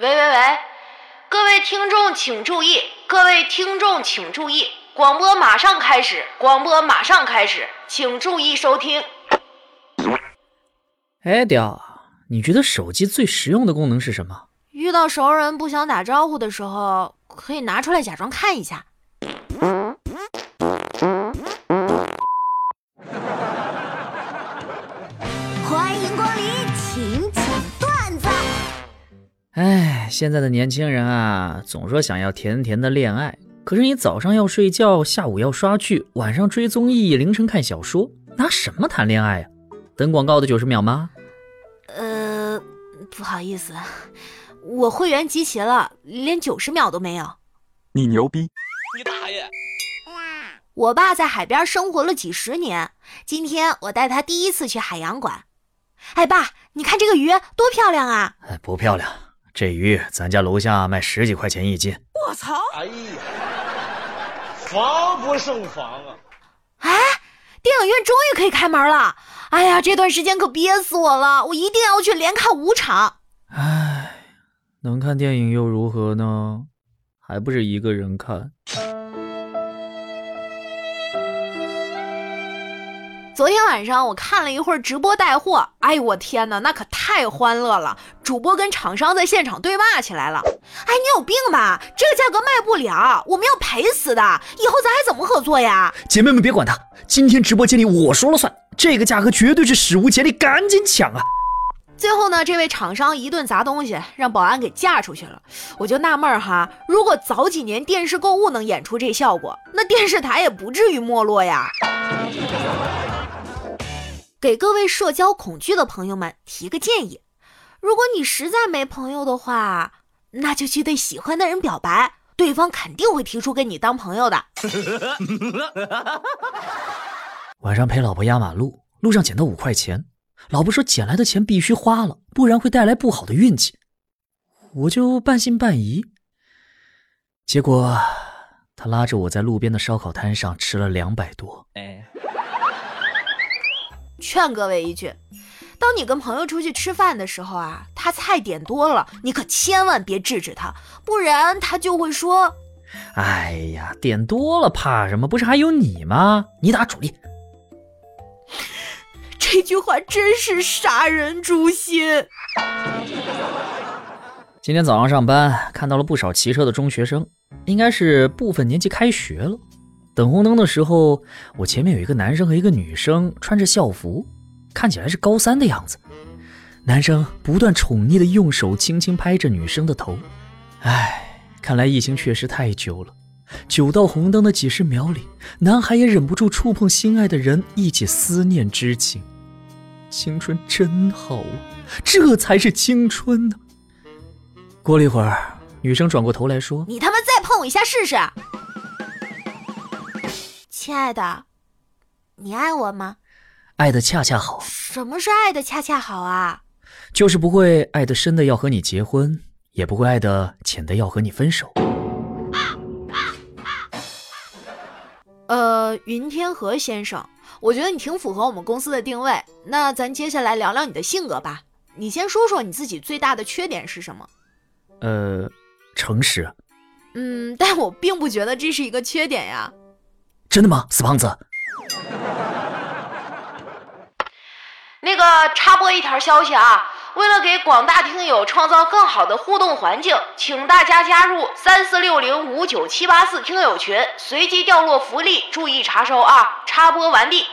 喂喂喂，各位听众请注意，各位听众请注意，广播马上开始，广播马上开始，请注意收听。哎，屌，你觉得手机最实用的功能是什么？遇到熟人不想打招呼的时候，可以拿出来假装看一下。现在的年轻人啊，总说想要甜甜的恋爱，可是你早上要睡觉，下午要刷剧，晚上追综艺，凌晨看小说，拿什么谈恋爱啊？等广告的九十秒吗？呃，不好意思，我会员集齐了，连九十秒都没有。你牛逼！你大爷！我爸在海边生活了几十年，今天我带他第一次去海洋馆。哎，爸，你看这个鱼多漂亮啊！哎，不漂亮，这鱼咱家楼下卖十几块钱一斤。我操！哎呀，防不胜防啊！哎，电影院终于可以开门了！哎呀，这段时间可憋死我了，我一定要去连看五场。哎，能看电影又如何呢？还不是一个人看。昨天晚上我看了一会儿直播带货，哎呦我天哪，那可太欢乐了！主播跟厂商在现场对骂起来了。哎，你有病吧？这个价格卖不了，我们要赔死的。以后咱还怎么合作呀？姐妹们别管他，今天直播间里我说了算，这个价格绝对是史无前例，赶紧抢啊！最后呢，这位厂商一顿砸东西，让保安给架出去了。我就纳闷哈，如果早几年电视购物能演出这效果，那电视台也不至于没落呀。给各位社交恐惧的朋友们提个建议：如果你实在没朋友的话，那就去对喜欢的人表白，对方肯定会提出跟你当朋友的。晚上陪老婆压马路，路上捡到五块钱，老婆说捡来的钱必须花了，不然会带来不好的运气。我就半信半疑，结果他拉着我在路边的烧烤摊上吃了两百多。哎。劝各位一句，当你跟朋友出去吃饭的时候啊，他菜点多了，你可千万别制止他，不然他就会说：“哎呀，点多了怕什么？不是还有你吗？你打主力。”这句话真是杀人诛心。今天早上上班看到了不少骑车的中学生，应该是部分年级开学了。等红灯的时候，我前面有一个男生和一个女生穿着校服，看起来是高三的样子。男生不断宠溺的用手轻轻拍着女生的头。唉，看来疫情确实太久了，久到红灯的几十秒里，男孩也忍不住触碰心爱的人，一起思念之情。青春真好啊，这才是青春呢。过了一会儿，女生转过头来说：“你他妈再碰我一下试试。”亲爱的，你爱我吗？爱的恰恰好。什么是爱的恰恰好啊？就是不会爱的深的要和你结婚，也不会爱的浅的要和你分手。呃，云天河先生，我觉得你挺符合我们公司的定位。那咱接下来聊聊你的性格吧。你先说说你自己最大的缺点是什么？呃，诚实。嗯，但我并不觉得这是一个缺点呀。真的吗，死胖子？那个插播一条消息啊，为了给广大听友创造更好的互动环境，请大家加入三四六零五九七八四听友群，随机掉落福利，注意查收啊！插播完毕。